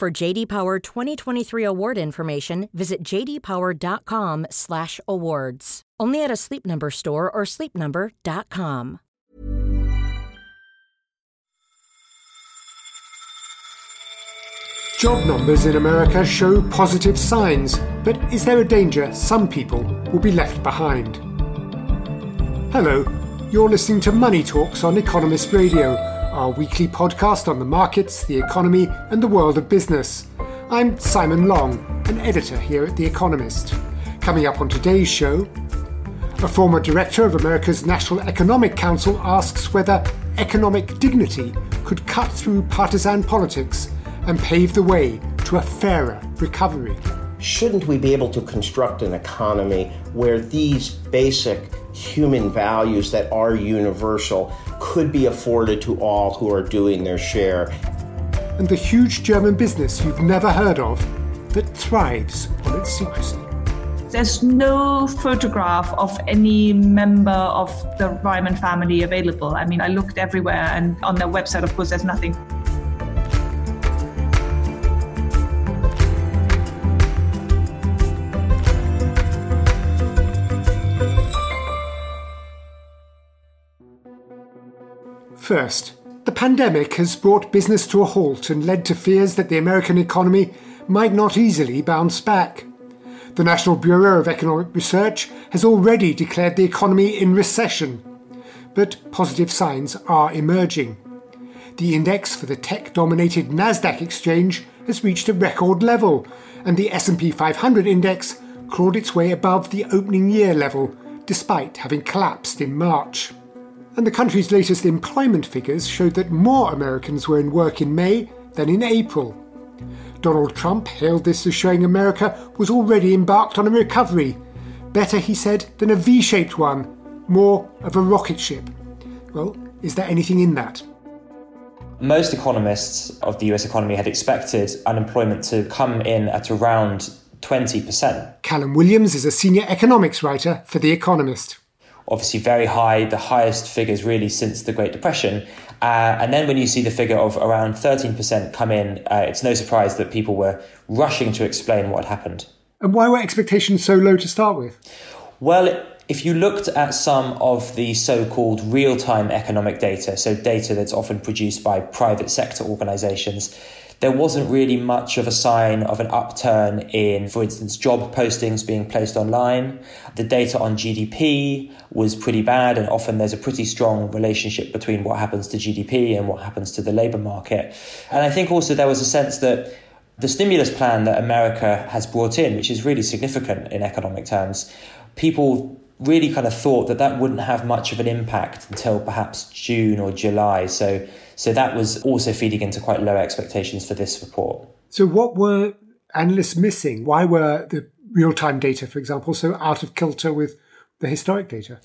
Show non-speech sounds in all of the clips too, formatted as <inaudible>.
For JD Power 2023 award information, visit jdpower.com/awards. Only at a Sleep Number store or sleepnumber.com. Job numbers in America show positive signs, but is there a danger some people will be left behind? Hello, you're listening to Money Talks on Economist Radio, our weekly podcast on the markets, the economy, and the world of business. I'm Simon Long, an editor here at The Economist. Coming up on today's show, a former director of America's National Economic Council asks whether economic dignity could cut through partisan politics and pave the way to a fairer recovery. Shouldn't we be able to construct an economy where these basic human values that are universal could be afforded to all who are doing their share? And the huge German business you've never heard of that thrives on its secrecy. There's no photograph of any member of the Reimann family available. I mean, I looked everywhere, and on their website, of course, there's nothing. First, the pandemic has brought business to a halt and led to fears that the American economy might not easily bounce back. The National Bureau of Economic Research has already declared the economy in recession, but positive signs are emerging. The index for the tech-dominated Nasdaq exchange has reached a record level, and the S&P 500 index clawed its way above the opening year level despite having collapsed in March and the country's latest employment figures showed that more Americans were in work in May than in April. Donald Trump hailed this as showing America was already embarked on a recovery. Better, he said, than a V shaped one, more of a rocket ship. Well, is there anything in that? Most economists of the US economy had expected unemployment to come in at around 20%. Callum Williams is a senior economics writer for The Economist obviously very high, the highest figures really since the Great Depression. Uh, and then when you see the figure of around 13% come in, uh, it's no surprise that people were rushing to explain what had happened. And why were expectations so low to start with? Well, if you looked at some of the so called real time economic data, so data that's often produced by private sector organizations, there wasn't really much of a sign of an upturn in, for instance, job postings being placed online. The data on GDP was pretty bad, and often there's a pretty strong relationship between what happens to GDP and what happens to the labour market. And I think also there was a sense that the stimulus plan that America has brought in, which is really significant in economic terms, people really kind of thought that that wouldn't have much of an impact until perhaps June or July. So so that was also feeding into quite low expectations for this report. So, what were analysts missing? Why were the real time data, for example, so out of kilter with the historic data?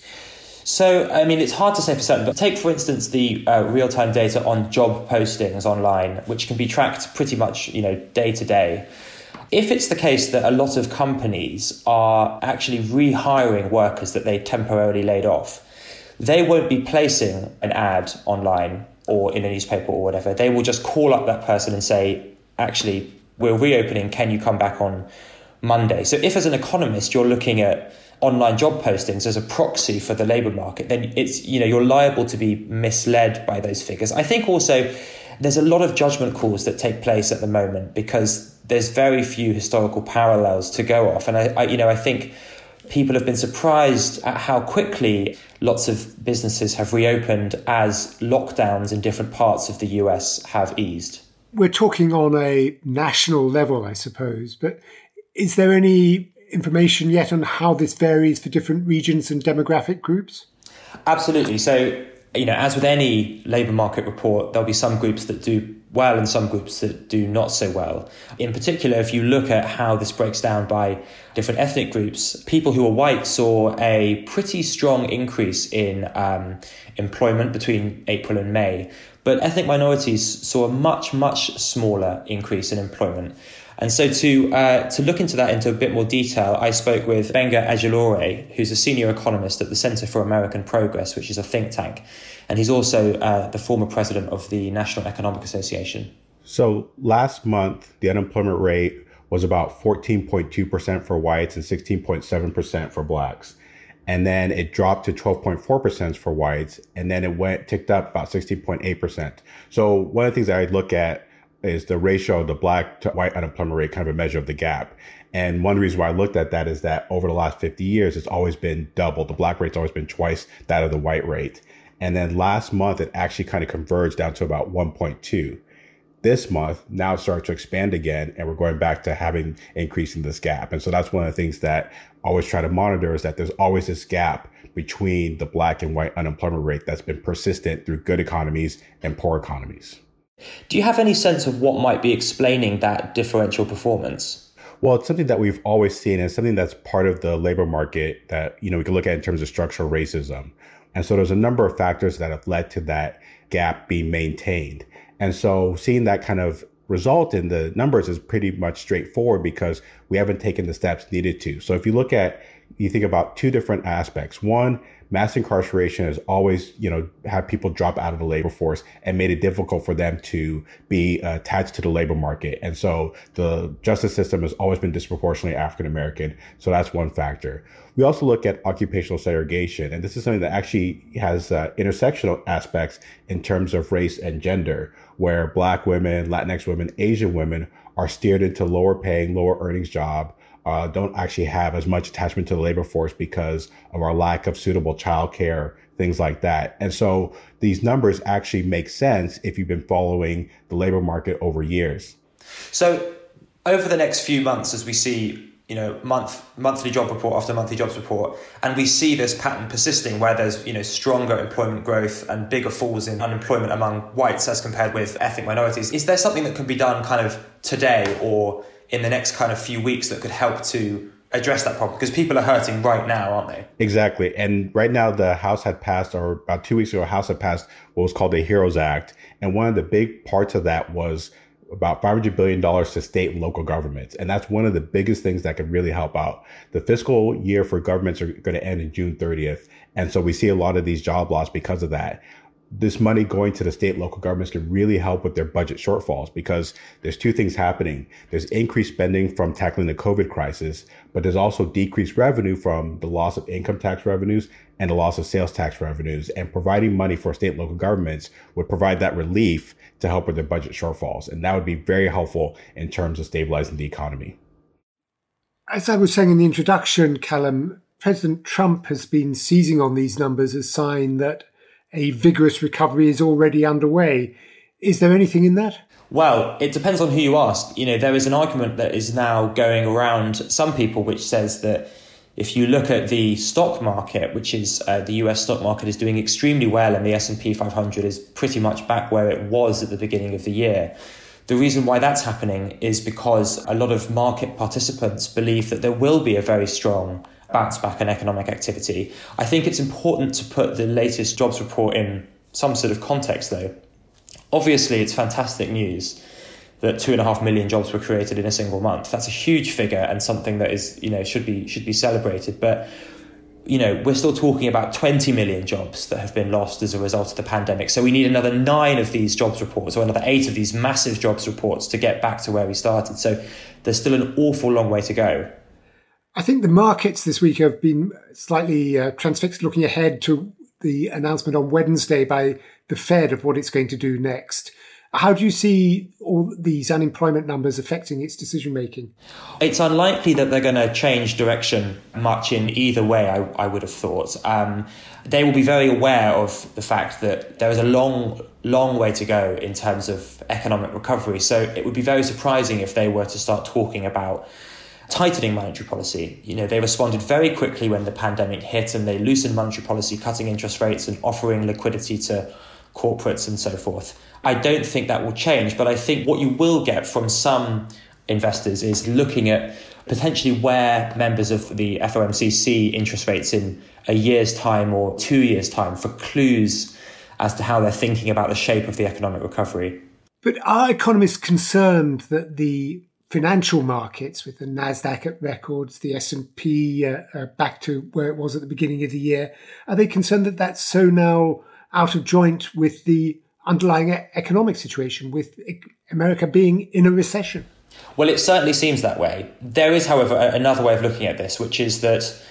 So, I mean, it's hard to say for certain, but take, for instance, the uh, real time data on job postings online, which can be tracked pretty much, you know, day to day. If it's the case that a lot of companies are actually rehiring workers that they temporarily laid off, they won't be placing an ad online or in a newspaper or whatever, they will just call up that person and say, actually, we're reopening, can you come back on Monday? So if as an economist you're looking at online job postings as a proxy for the labor market, then it's, you know, you're liable to be misled by those figures. I think also there's a lot of judgment calls that take place at the moment because there's very few historical parallels to go off. And I, I you know, I think people have been surprised at how quickly lots of businesses have reopened as lockdowns in different parts of the US have eased. We're talking on a national level, I suppose, but is there any information yet on how this varies for different regions and demographic groups? Absolutely. So, you know, as with any labour market report, there'll be some groups that do well and some groups that do not so well. In particular, if you look at how this breaks down by different ethnic groups, people who are white saw a pretty strong increase in um, employment between April and May, but ethnic minorities saw a much, much smaller increase in employment. And so to uh, to look into that into a bit more detail, I spoke with Benga Ajilore, who's a senior economist at the Center for American Progress, which is a think tank, and he's also uh, the former president of the National Economic Association. So last month, the unemployment rate was about 14.2% for whites and 16.7% for blacks. And then it dropped to 12.4% for whites, and then it went ticked up about 16.8%. So one of the things I look at is the ratio of the black to white unemployment rate, kind of a measure of the gap. And one reason why I looked at that is that over the last 50 years, it's always been double. The black rate's always been twice that of the white rate. And then last month, it actually kind of converged down to about 1.2. This month, now it to expand again, and we're going back to having increasing this gap. And so that's one of the things that I always try to monitor is that there's always this gap between the black and white unemployment rate that's been persistent through good economies and poor economies. Do you have any sense of what might be explaining that differential performance? Well, it's something that we've always seen and something that's part of the labor market that, you know, we can look at in terms of structural racism. And so there's a number of factors that have led to that gap being maintained. And so seeing that kind of result in the numbers is pretty much straightforward because we haven't taken the steps needed to. So if you look at, you think about two different aspects. One, mass incarceration has always, you know, had people drop out of the labor force and made it difficult for them to be attached to the labor market. And so the justice system has always been disproportionately African American. So that's one factor. We also look at occupational segregation, and this is something that actually has uh, intersectional aspects in terms of race and gender, where Black women, Latinx women, Asian women are steered into lower paying, lower earnings job uh, don't actually have as much attachment to the labor force because of our lack of suitable childcare, things like that. And so these numbers actually make sense if you've been following the labor market over years. So over the next few months, as we see you know month monthly job report after monthly jobs report and we see this pattern persisting where there's you know stronger employment growth and bigger falls in unemployment among whites as compared with ethnic minorities is there something that can be done kind of today or in the next kind of few weeks that could help to address that problem because people are hurting right now, aren't they? Exactly. And right now, the House had passed, or about two weeks ago, House had passed what was called the HEROES Act. And one of the big parts of that was about $500 billion to state and local governments. And that's one of the biggest things that could really help out. The fiscal year for governments are going to end in June 30th. And so we see a lot of these job loss because of that this money going to the state local governments could really help with their budget shortfalls because there's two things happening. There's increased spending from tackling the COVID crisis, but there's also decreased revenue from the loss of income tax revenues and the loss of sales tax revenues. And providing money for state local governments would provide that relief to help with their budget shortfalls. And that would be very helpful in terms of stabilizing the economy. As I was saying in the introduction, Callum, President Trump has been seizing on these numbers as a sign that a vigorous recovery is already underway. Is there anything in that? Well, it depends on who you ask. You know, there is an argument that is now going around some people which says that if you look at the stock market, which is uh, the US stock market is doing extremely well and the S&P 500 is pretty much back where it was at the beginning of the year. The reason why that's happening is because a lot of market participants believe that there will be a very strong bounce back in economic activity. I think it's important to put the latest jobs report in some sort of context, though. Obviously, it's fantastic news that two and a half million jobs were created in a single month. That's a huge figure and something that is, you know, should be should be celebrated. But you know, we're still talking about 20 million jobs that have been lost as a result of the pandemic. So we need another nine of these jobs reports or another eight of these massive jobs reports to get back to where we started. So there's still an awful long way to go. I think the markets this week have been slightly uh, transfixed looking ahead to the announcement on Wednesday by the Fed of what it's going to do next. How do you see all these unemployment numbers affecting its decision making? It's unlikely that they're going to change direction much in either way, I, I would have thought. Um, they will be very aware of the fact that there is a long, long way to go in terms of economic recovery. So it would be very surprising if they were to start talking about tightening monetary policy. You know, they responded very quickly when the pandemic hit and they loosened monetary policy, cutting interest rates and offering liquidity to corporates and so forth. I don't think that will change, but I think what you will get from some investors is looking at potentially where members of the FOMC see interest rates in a year's time or two years' time for clues as to how they're thinking about the shape of the economic recovery. But are economists concerned that the financial markets, with the Nasdaq at records, the S and P uh, uh, back to where it was at the beginning of the year, are they concerned that that's so now out of joint with the underlying economic situation, with America being in a recession? Well, it certainly seems that way. There is, however, another way of looking at this, which is that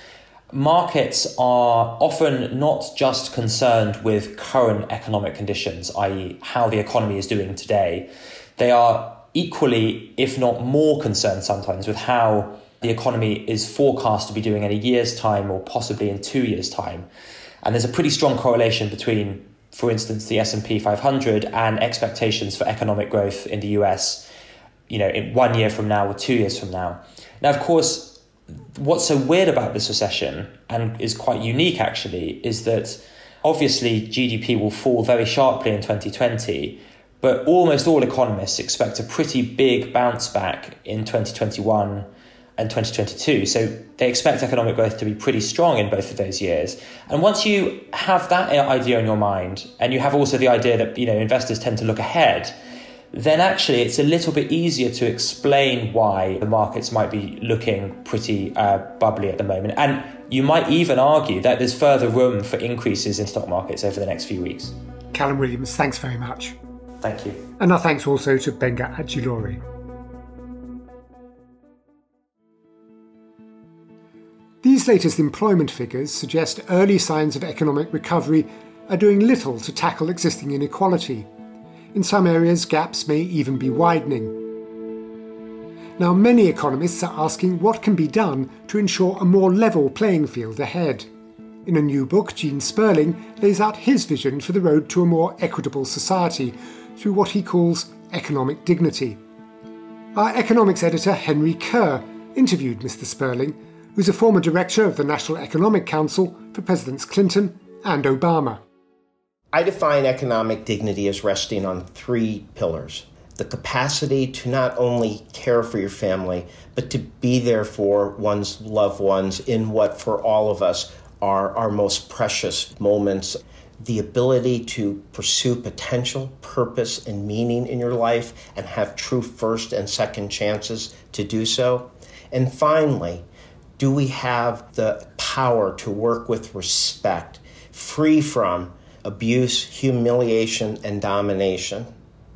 markets are often not just concerned with current economic conditions, i.e., how the economy is doing today. They are equally, if not more, concerned sometimes with how the economy is forecast to be doing in a year's time or possibly in two years' time. And there's a pretty strong correlation between, for instance, the S&P 500 and expectations for economic growth in the US you know, in one year from now or two years from now. Now, of course, what's so weird about this recession and is quite unique actually is that obviously GDP will fall very sharply in 2020, but almost all economists expect a pretty big bounce back in 2021 and 2022. So they expect economic growth to be pretty strong in both of those years. And once you have that idea in your mind, and you have also the idea that you know investors tend to look ahead, then actually it's a little bit easier to explain why the markets might be looking pretty uh, bubbly at the moment. And you might even argue that there's further room for increases in stock markets over the next few weeks. Callum Williams, thanks very much. Thank you. And our thanks also to Benga Ajilore. These latest employment figures suggest early signs of economic recovery are doing little to tackle existing inequality. In some areas, gaps may even be widening. Now, many economists are asking what can be done to ensure a more level playing field ahead. In a new book, Gene Sperling lays out his vision for the road to a more equitable society through what he calls economic dignity. Our economics editor, Henry Curr, interviewed Mr. Sperling, who's a former director of the National Economic Council for Presidents Clinton and Obama. I define economic dignity as resting on three pillars the capacity to not only care for your family, but to be there for one's loved ones in what, for all of us, are our most precious moments. The ability to pursue potential, purpose, and meaning in your life and have true first and second chances to do so. And finally, do we have the power to work with respect, free from abuse, humiliation, and domination.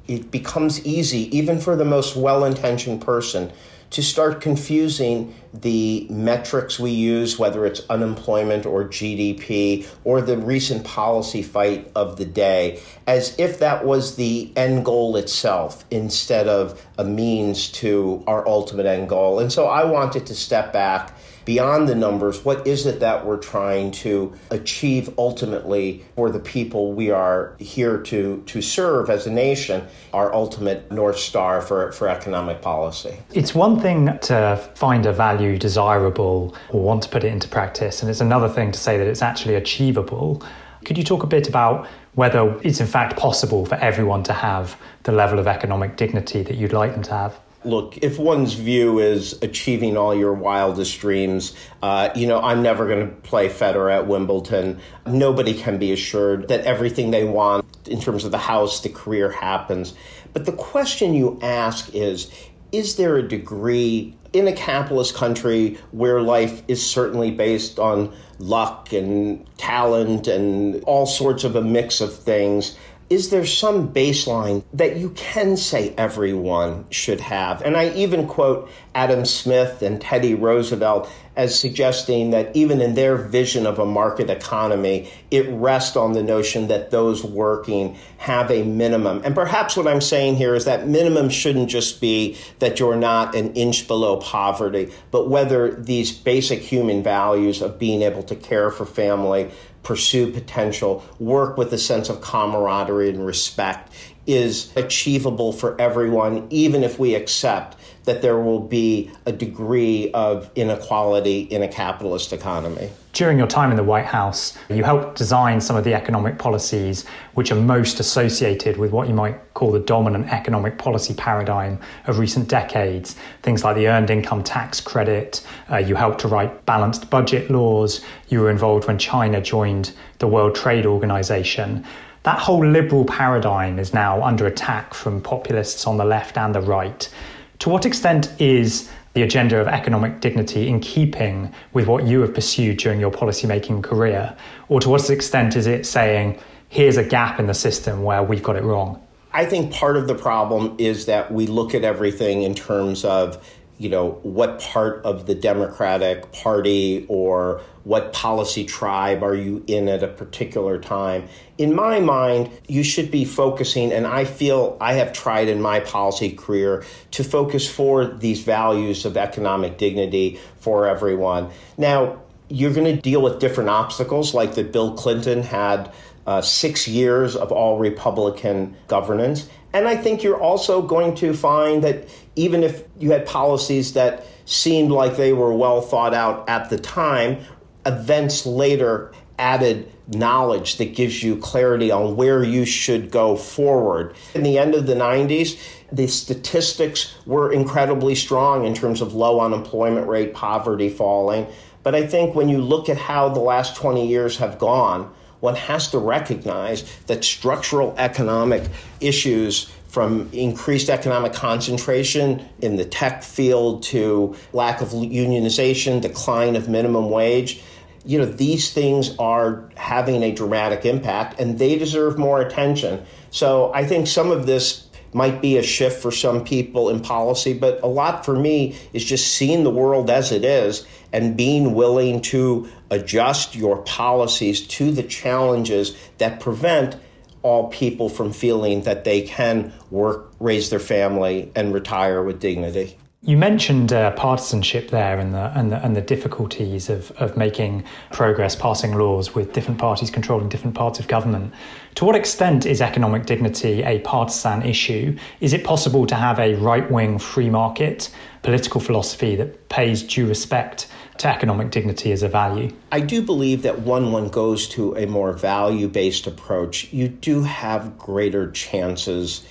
It becomes easy, even for the most well intentioned person, to start confusing the metrics we use, whether it's unemployment or GDP or the recent policy fight of the day, as if that was the end goal itself instead of a means to our ultimate end goal. And so I wanted to step back beyond the numbers, what is it that we're trying to achieve ultimately for the people we are here to, to serve as a nation, our ultimate North Star for, for economic policy? It's one thing to find a value desirable or want to put it into practice, and it's another thing to say that it's actually achievable. Could you talk a bit about whether it's in fact possible for everyone to have the level of economic dignity that you'd like them to have? Look, if one's view is achieving all your wildest dreams, uh, you know, I'm never going to play Federer at Wimbledon. Nobody can be assured that everything they want in terms of the house, the career happens. But the question you ask is is there a degree in a capitalist country where life is certainly based on luck and talent and all sorts of a mix of things? Is there some baseline that you can say everyone should have? And I even quote Adam Smith and Teddy Roosevelt as suggesting that even in their vision of a market economy, it rests on the notion that those working have a minimum. And perhaps what I'm saying here is that minimum shouldn't just be that you're not an inch below poverty, but whether these basic human values of being able to care for family, pursue potential, work with a sense of camaraderie and respect is achievable for everyone, even if we accept that there will be a degree of inequality in a capitalist economy. During your time in the White House, you helped design some of the economic policies which are most associated with what you might call the dominant economic policy paradigm of recent decades. Things like the earned income tax credit, uh, you helped to write balanced budget laws, you were involved when China joined the World Trade Organization. That whole liberal paradigm is now under attack from populists on the left and the right. To what extent is the agenda of economic dignity in keeping with what you have pursued during your policymaking career? Or to what extent is it saying, here's a gap in the system where we've got it wrong? I think part of the problem is that we look at everything in terms of you know, what part of the Democratic Party or what policy tribe are you in at a particular time. In my mind, you should be focusing, and I feel I have tried in my policy career to focus for these values of economic dignity for everyone. Now, you're going to deal with different obstacles, like that Bill Clinton had uh, six years of all Republican governance. And I think you're also going to find that even if you had policies that seemed like they were well thought out at the time, events later added knowledge that gives you clarity on where you should go forward. In the end of the 90s, the statistics were incredibly strong in terms of low unemployment rate, poverty falling. But I think when you look at how the last 20 years have gone, one has to recognize that structural economic issues from increased economic concentration in the tech field to lack of unionization, decline of minimum wage. You know, these things are having a dramatic impact and they deserve more attention. So I think some of this might be a shift for some people in policy, but a lot for me is just seeing the world as it is and being willing to adjust your policies to the challenges that prevent all people from feeling that they can work, raise their family, and retire with dignity. You mentioned uh, partisanship there and the, and the, and the difficulties of, of making progress, passing laws with different parties controlling different parts of government. To what extent is economic dignity a partisan issue? Is it possible to have a right wing free market political philosophy that pays due respect to economic dignity as a value? I do believe that when one goes to a more value based approach, you do have greater chances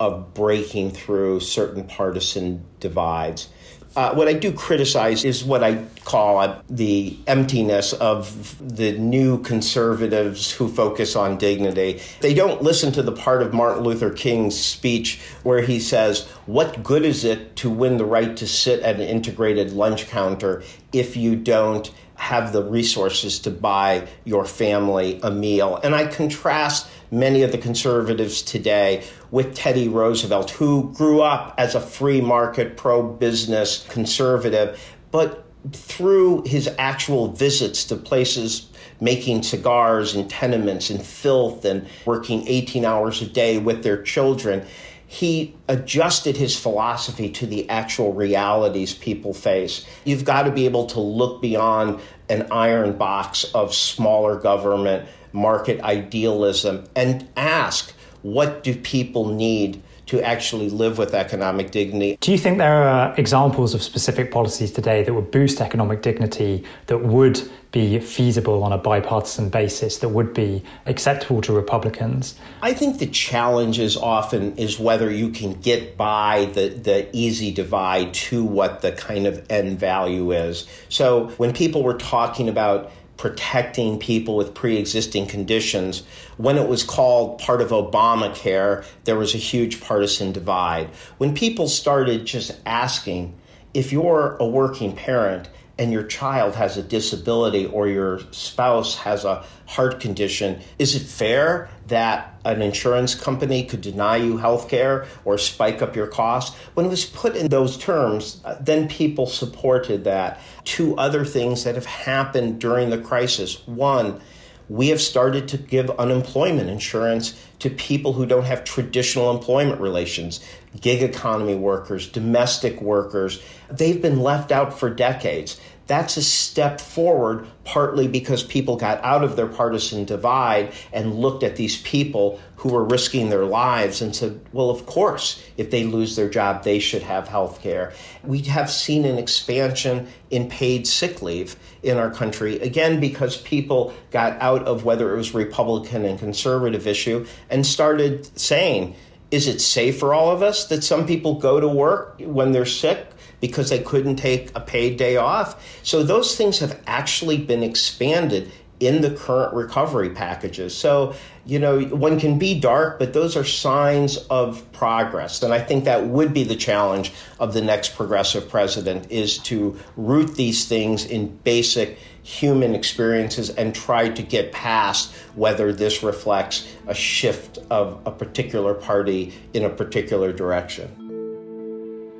of breaking through certain partisan divides. Uh, what I do criticize is what I call the emptiness of the new conservatives who focus on dignity. They don't listen to the part of Martin Luther King's speech where he says, What good is it to win the right to sit at an integrated lunch counter if you don't have the resources to buy your family a meal? And I contrast many of the conservatives today with Teddy Roosevelt, who grew up as a free market, pro business conservative, but through his actual visits to places making cigars and tenements and filth and working 18 hours a day with their children, he adjusted his philosophy to the actual realities people face. You've got to be able to look beyond an iron box of smaller government market idealism and ask what do people need to actually live with economic dignity. Do you think there are examples of specific policies today that would boost economic dignity that would be feasible on a bipartisan basis that would be acceptable to Republicans? I think the challenge is often is whether you can get by the, the easy divide to what the kind of end value is. So when people were talking about protecting people with pre existing conditions. When it was called part of Obamacare, there was a huge partisan divide. When people started just asking, if you're a working parent and your child has a disability or your spouse has a heart condition, is it fair that an insurance company could deny you health care or spike up your costs? When it was put in those terms, uh, then people supported that. Two other things that have happened during the crisis. One, we have started to give unemployment insurance to people who don't have traditional employment relations. gig economy workers, domestic workers, they've been left out for decades. That's a step forward, partly because people got out of their partisan divide and looked at these people who were risking their lives and said, well, of course, if they lose their job, they should have health care. We have seen an expansion in paid sick leave in our country, again, because people got out of whether it was Republican and conservative issue and started saying, is it safe for all of us that some people go to work when they're sick? Because they couldn't take a paid day off. So those things have actually been expanded in the current recovery packages. So, you know, one can be dark, but those are signs of progress. And I think that would be the challenge of the next progressive president is to root these things in basic human experiences and try to get past whether this reflects a shift of a particular party in a particular direction.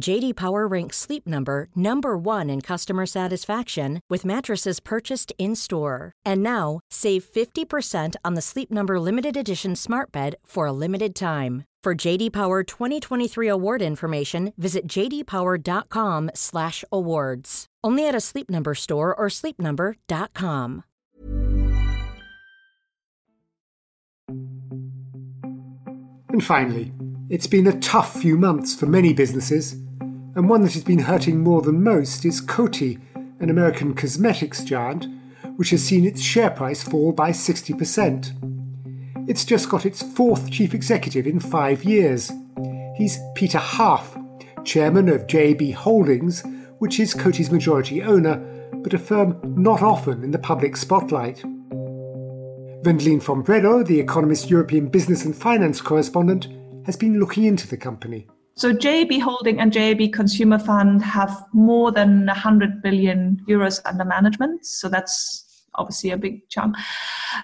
JD Power ranks Sleep Number number 1 in customer satisfaction with mattresses purchased in-store. And now, save 50% on the Sleep Number limited edition Smart Bed for a limited time. For JD Power 2023 award information, visit jdpower.com/awards. Only at a Sleep Number store or sleepnumber.com. And finally, it's been a tough few months for many businesses and one that has been hurting more than most is Coty, an American cosmetics giant, which has seen its share price fall by 60%. It's just got its fourth chief executive in five years. He's Peter Harf, chairman of JAB Holdings, which is Coty's majority owner, but a firm not often in the public spotlight. Vendeline von the Economist European business and finance correspondent, has been looking into the company. So JAB Holding and JAB Consumer Fund have more than 100 billion euros under management. So that's obviously a big chunk.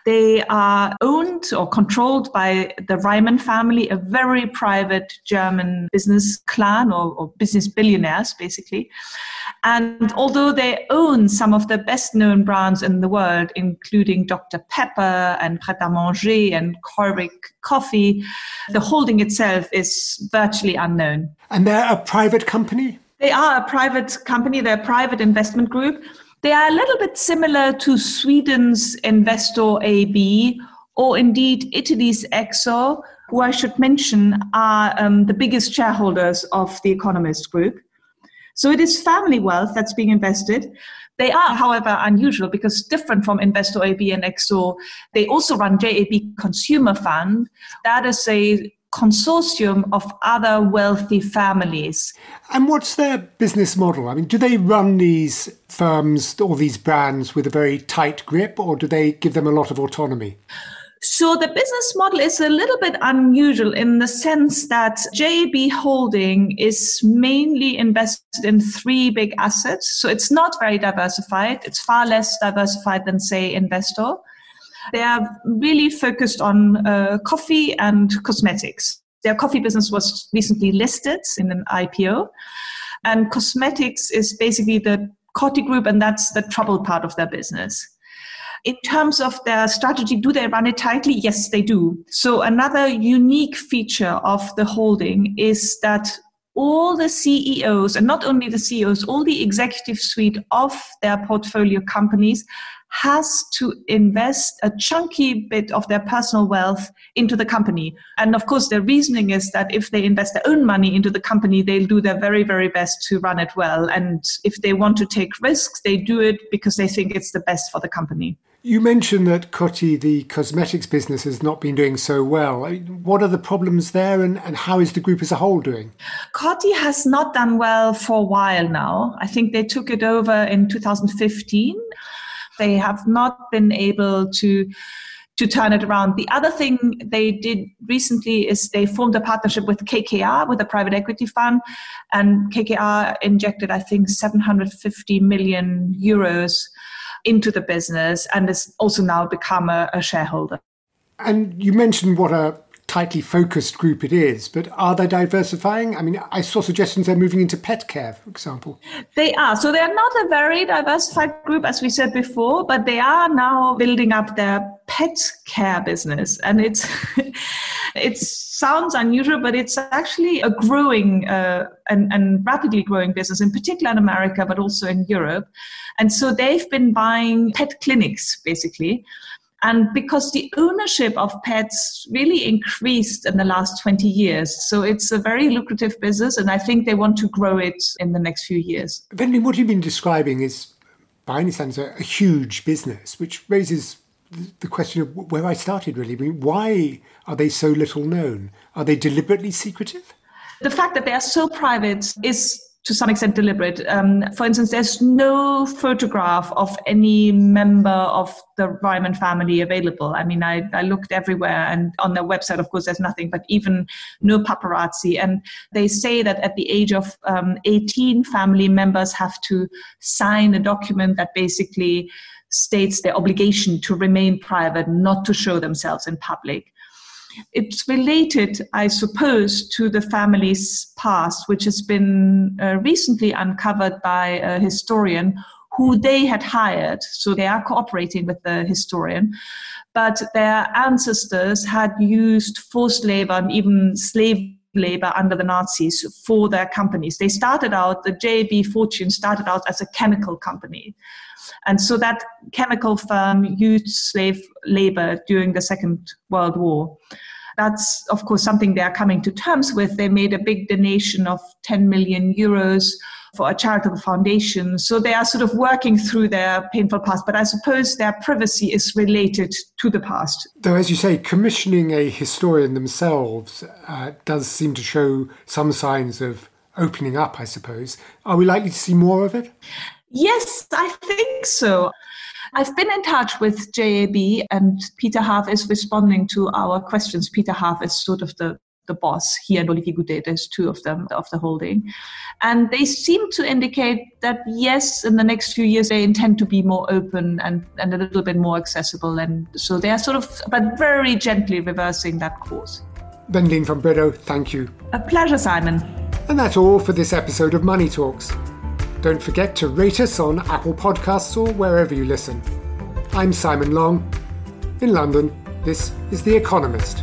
They are owned or controlled by the Reimann family, a very private German business clan or, or business billionaires, basically. And although they own some of the best known brands in the world, including Dr. Pepper and Pret a Manger and Keurig coffee, the holding itself is virtually unknown. And they're a private company? They are a private company, they're a private investment group. They are a little bit similar to Sweden's Investor AB or indeed Italy's Exor, who I should mention are um, the biggest shareholders of the Economist Group. So it is family wealth that's being invested. They are, however, unusual because different from Investor AB and Exor, they also run JAB Consumer Fund. That is a consortium of other wealthy families. And what's their business model? I mean, do they run these firms or these brands with a very tight grip, or do they give them a lot of autonomy? So the business model is a little bit unusual in the sense that JAB Holding is mainly invested in three big assets. So it's not very diversified. It's far less diversified than, say, Investor. They are really focused on uh, coffee and cosmetics. Their coffee business was recently listed in an IPO. And cosmetics is basically the Coty group, and that's the troubled part of their business. In terms of their strategy, do they run it tightly? Yes, they do. So, another unique feature of the holding is that all the CEOs, and not only the CEOs, all the executive suite of their portfolio companies has to invest a chunky bit of their personal wealth into the company. And of course, their reasoning is that if they invest their own money into the company, they'll do their very, very best to run it well. And if they want to take risks, they do it because they think it's the best for the company. You mentioned that Coty, the cosmetics business, has not been doing so well. what are the problems there and, and how is the group as a whole doing? Coty has not done well for a while now. I think they took it over in 2015 they have not been able to to turn it around. The other thing they did recently is they formed a partnership with KKR, with a private equity fund, and KKR injected, I think, 750 million euros into the business and has also now become a, a shareholder. And you mentioned what a tightly focused group it is, but are they diversifying? I mean, I saw suggestions they're moving into pet care, for example. They are. So they're not a very diversified group, as we said before, but they are now building up their pet care business. And it's, <laughs> it sounds unusual, but it's actually a growing uh, and, and rapidly growing business, in particular in America, but also in Europe. And so they've been buying pet clinics, basically and because the ownership of pets really increased in the last 20 years. So it's a very lucrative business, and I think they want to grow it in the next few years. Vendeline, what you've been describing is, by any sense, a, a huge business, which raises the question of where I started really. I mean, why are they so little known? Are they deliberately secretive? The fact that they are so private is to some extent deliberate. Um, for instance, there's no photograph of any member of the Reimann family available. I mean, I, I looked everywhere and on their website, of course, there's nothing, but even no paparazzi. And they say that at the age of um, 18, family members have to sign a document that basically states their obligation to remain private, not to show themselves in public. It's related, I suppose, to the family's past, which has been uh, recently uncovered by a historian who they had hired. So they are cooperating with the historian. But their ancestors had used forced labor and even slave labor under the Nazis for their companies. They started out, the JAB Fortune started out as a chemical company. And so that chemical firm used slave labor during the Second World War. That's, of course, something they are coming to terms with. They made a big donation of 10 million euros for a charitable foundation. So they are sort of working through their painful past, but I suppose their privacy is related to the past. Though, as you say, commissioning a historian themselves uh, does seem to show some signs of opening up, I suppose. Are we likely to see more of it? Yes, I think so. I've been in touch with JAB and Peter Harf is responding to our questions. Peter Harf is sort of the, the boss. here and Olivier Goudet, there's two of them of the holding. And they seem to indicate that yes, in the next few years they intend to be more open and, and a little bit more accessible. And so they are sort of, but very gently reversing that course. Vendeline von Bredow, thank you. A pleasure, Simon. And that's all for this episode of Money Talks. Don't forget to rate us on Apple Podcasts or wherever you listen. I'm Simon Long. In London, this is The Economist.